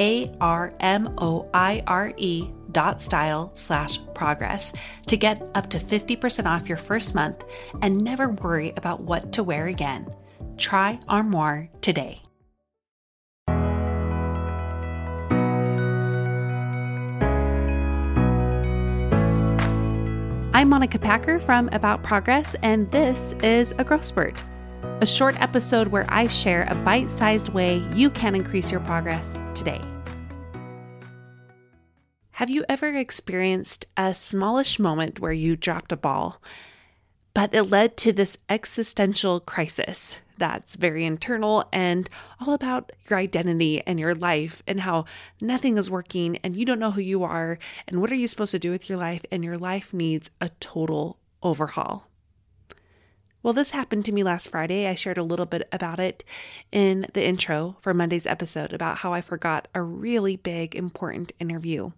A R M O I R E dot style slash progress to get up to 50% off your first month and never worry about what to wear again. Try Armoire today. I'm Monica Packer from About Progress, and this is a Growth Spurt, a short episode where I share a bite sized way you can increase your progress today. Have you ever experienced a smallish moment where you dropped a ball, but it led to this existential crisis? that's very internal and all about your identity and your life and how nothing is working and you don't know who you are and what are you supposed to do with your life and your life needs a total overhaul. Well, this happened to me last Friday. I shared a little bit about it in the intro for Monday's episode about how I forgot a really big, important interview.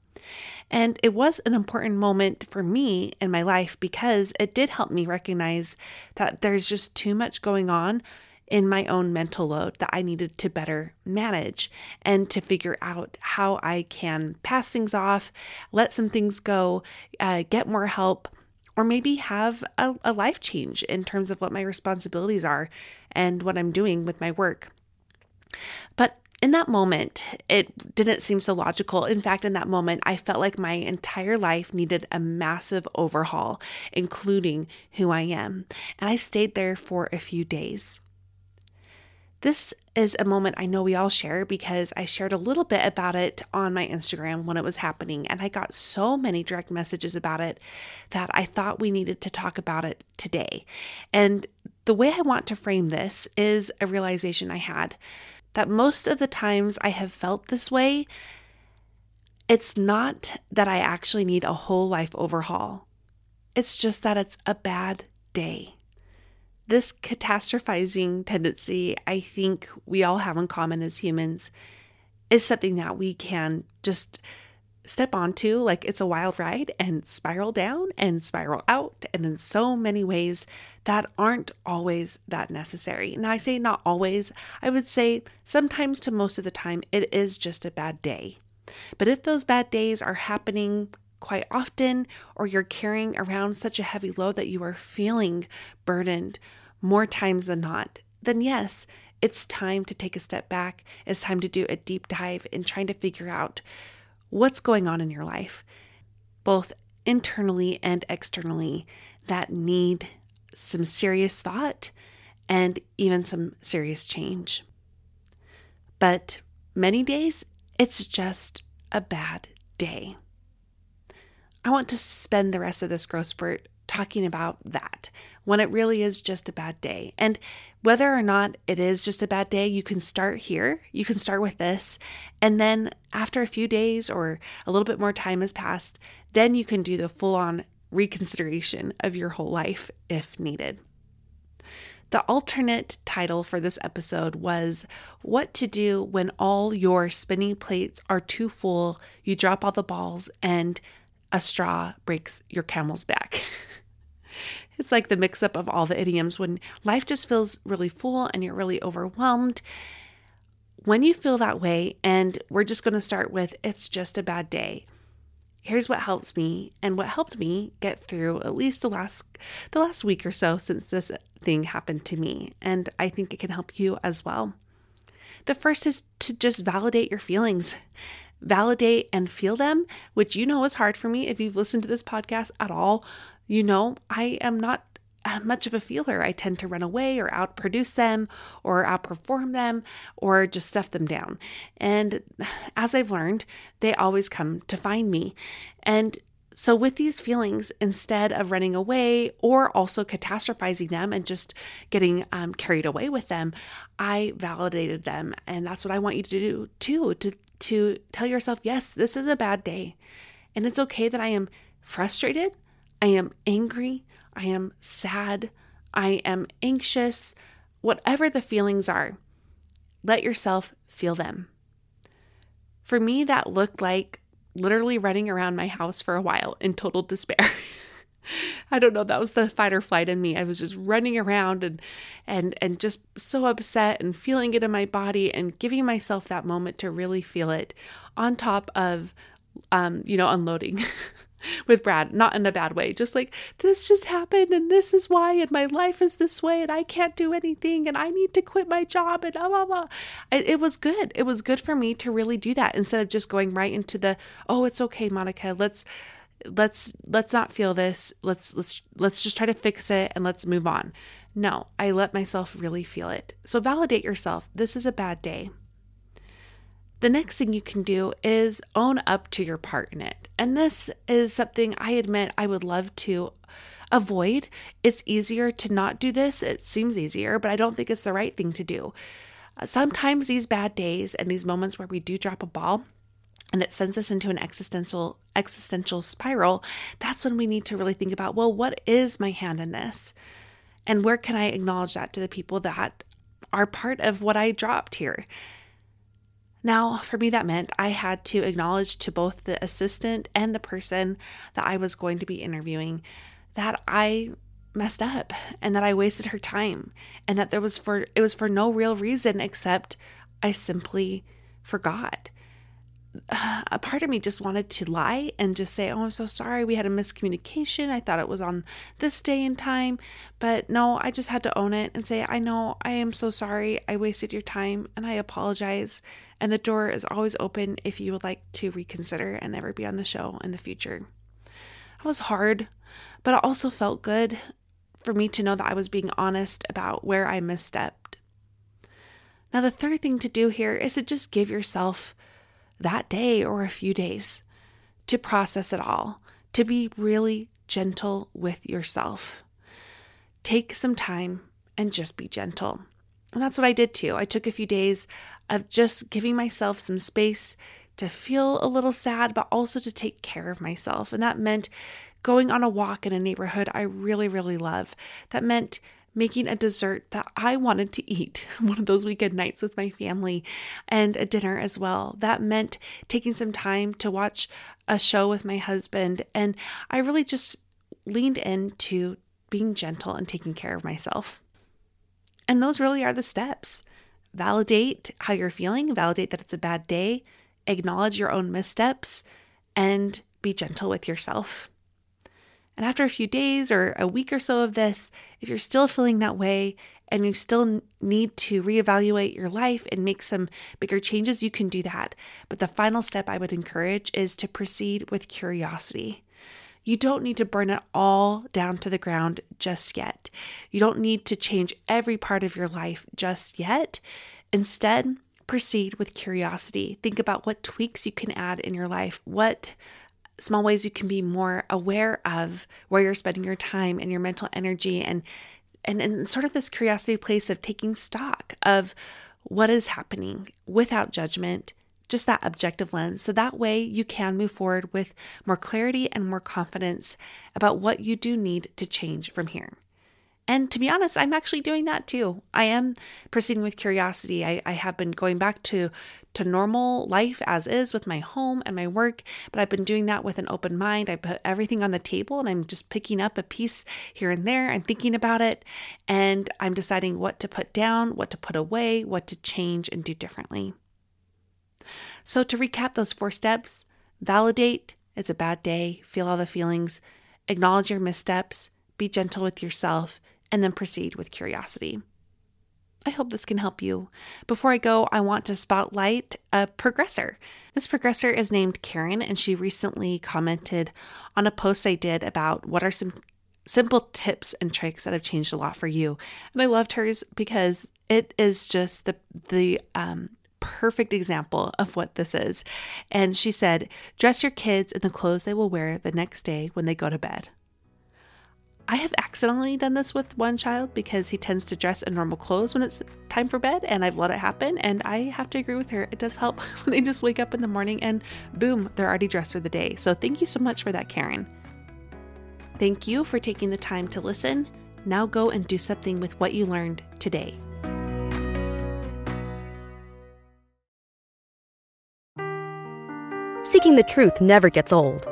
And it was an important moment for me in my life because it did help me recognize that there's just too much going on in my own mental load that I needed to better manage and to figure out how I can pass things off, let some things go, uh, get more help, or maybe have a, a life change in terms of what my responsibilities are and what I'm doing with my work. But in that moment, it didn't seem so logical. In fact, in that moment, I felt like my entire life needed a massive overhaul, including who I am. And I stayed there for a few days. This is a moment I know we all share because I shared a little bit about it on my Instagram when it was happening, and I got so many direct messages about it that I thought we needed to talk about it today. And the way I want to frame this is a realization I had that most of the times I have felt this way, it's not that I actually need a whole life overhaul, it's just that it's a bad day. This catastrophizing tendency, I think we all have in common as humans, is something that we can just step onto like it's a wild ride and spiral down and spiral out, and in so many ways that aren't always that necessary. Now, I say not always, I would say sometimes to most of the time, it is just a bad day. But if those bad days are happening quite often, or you're carrying around such a heavy load that you are feeling burdened more times than not, then yes, it's time to take a step back. It's time to do a deep dive in trying to figure out what's going on in your life, both internally and externally, that need some serious thought and even some serious change. But many days, it's just a bad day. I want to spend the rest of this growth spurt talking about that when it really is just a bad day. And whether or not it is just a bad day, you can start here. You can start with this. And then after a few days or a little bit more time has passed, then you can do the full on reconsideration of your whole life if needed. The alternate title for this episode was What to Do When All Your Spinning Plates Are Too Full, You Drop All the Balls, and a Straw Breaks Your Camel's Back. It's like the mix up of all the idioms when life just feels really full and you're really overwhelmed. When you feel that way, and we're just going to start with it's just a bad day. Here's what helps me and what helped me get through at least the last the last week or so since this thing happened to me, and I think it can help you as well. The first is to just validate your feelings validate and feel them, which you know is hard for me if you've listened to this podcast at all. You know, I am not much of a feeler. I tend to run away or outproduce them or outperform them or just stuff them down. And as I've learned, they always come to find me. And so, with these feelings, instead of running away or also catastrophizing them and just getting um, carried away with them, I validated them. And that's what I want you to do too to, to tell yourself, yes, this is a bad day. And it's okay that I am frustrated I am angry. I am sad. I am anxious. Whatever the feelings are, let yourself feel them. For me, that looked like literally running around my house for a while in total despair. I don't know, that was the fight or flight in me. I was just running around and and and just so upset and feeling it in my body and giving myself that moment to really feel it on top of um, you know, unloading with Brad, not in a bad way, just like this just happened and this is why, and my life is this way, and I can't do anything, and I need to quit my job, and blah blah blah. It, it was good. It was good for me to really do that instead of just going right into the, oh, it's okay, Monica, let's let's let's not feel this. Let's let's let's just try to fix it and let's move on. No i let myself really feel it. So validate yourself. This is a bad day the next thing you can do is own up to your part in it. And this is something I admit I would love to avoid. It's easier to not do this. It seems easier, but I don't think it's the right thing to do. Uh, sometimes these bad days and these moments where we do drop a ball and it sends us into an existential existential spiral, that's when we need to really think about, well, what is my hand in this? And where can I acknowledge that to the people that are part of what I dropped here? Now, for me, that meant I had to acknowledge to both the assistant and the person that I was going to be interviewing that I messed up and that I wasted her time and that there was for it was for no real reason except I simply forgot a part of me just wanted to lie and just say, Oh, I'm so sorry. We had a miscommunication. I thought it was on this day and time. But no, I just had to own it and say, I know I am so sorry. I wasted your time and I apologize. And the door is always open if you would like to reconsider and never be on the show in the future. It was hard, but it also felt good for me to know that I was being honest about where I misstepped. Now, the third thing to do here is to just give yourself that day or a few days to process it all, to be really gentle with yourself. Take some time and just be gentle. And that's what I did too. I took a few days of just giving myself some space to feel a little sad, but also to take care of myself. And that meant going on a walk in a neighborhood I really, really love. That meant making a dessert that I wanted to eat one of those weekend nights with my family and a dinner as well. That meant taking some time to watch a show with my husband. And I really just leaned into being gentle and taking care of myself. And those really are the steps. Validate how you're feeling, validate that it's a bad day, acknowledge your own missteps, and be gentle with yourself. And after a few days or a week or so of this, if you're still feeling that way and you still need to reevaluate your life and make some bigger changes, you can do that. But the final step I would encourage is to proceed with curiosity. You don't need to burn it all down to the ground just yet. You don't need to change every part of your life just yet. Instead, proceed with curiosity. Think about what tweaks you can add in your life, what small ways you can be more aware of where you're spending your time and your mental energy and and in sort of this curiosity place of taking stock of what is happening without judgment, just that objective lens. So that way you can move forward with more clarity and more confidence about what you do need to change from here. And to be honest, I'm actually doing that too. I am proceeding with curiosity. I, I have been going back to, to normal life as is with my home and my work, but I've been doing that with an open mind. I put everything on the table and I'm just picking up a piece here and there. I'm thinking about it and I'm deciding what to put down, what to put away, what to change and do differently. So, to recap those four steps validate it's a bad day, feel all the feelings, acknowledge your missteps, be gentle with yourself, and then proceed with curiosity. I hope this can help you. Before I go, I want to spotlight a progressor. This progressor is named Karen, and she recently commented on a post I did about what are some simple tips and tricks that have changed a lot for you. And I loved hers because it is just the the um, perfect example of what this is. And she said, "Dress your kids in the clothes they will wear the next day when they go to bed." I have accidentally done this with one child because he tends to dress in normal clothes when it's time for bed, and I've let it happen. And I have to agree with her. It does help when they just wake up in the morning and boom, they're already dressed for the day. So thank you so much for that, Karen. Thank you for taking the time to listen. Now go and do something with what you learned today. Seeking the truth never gets old.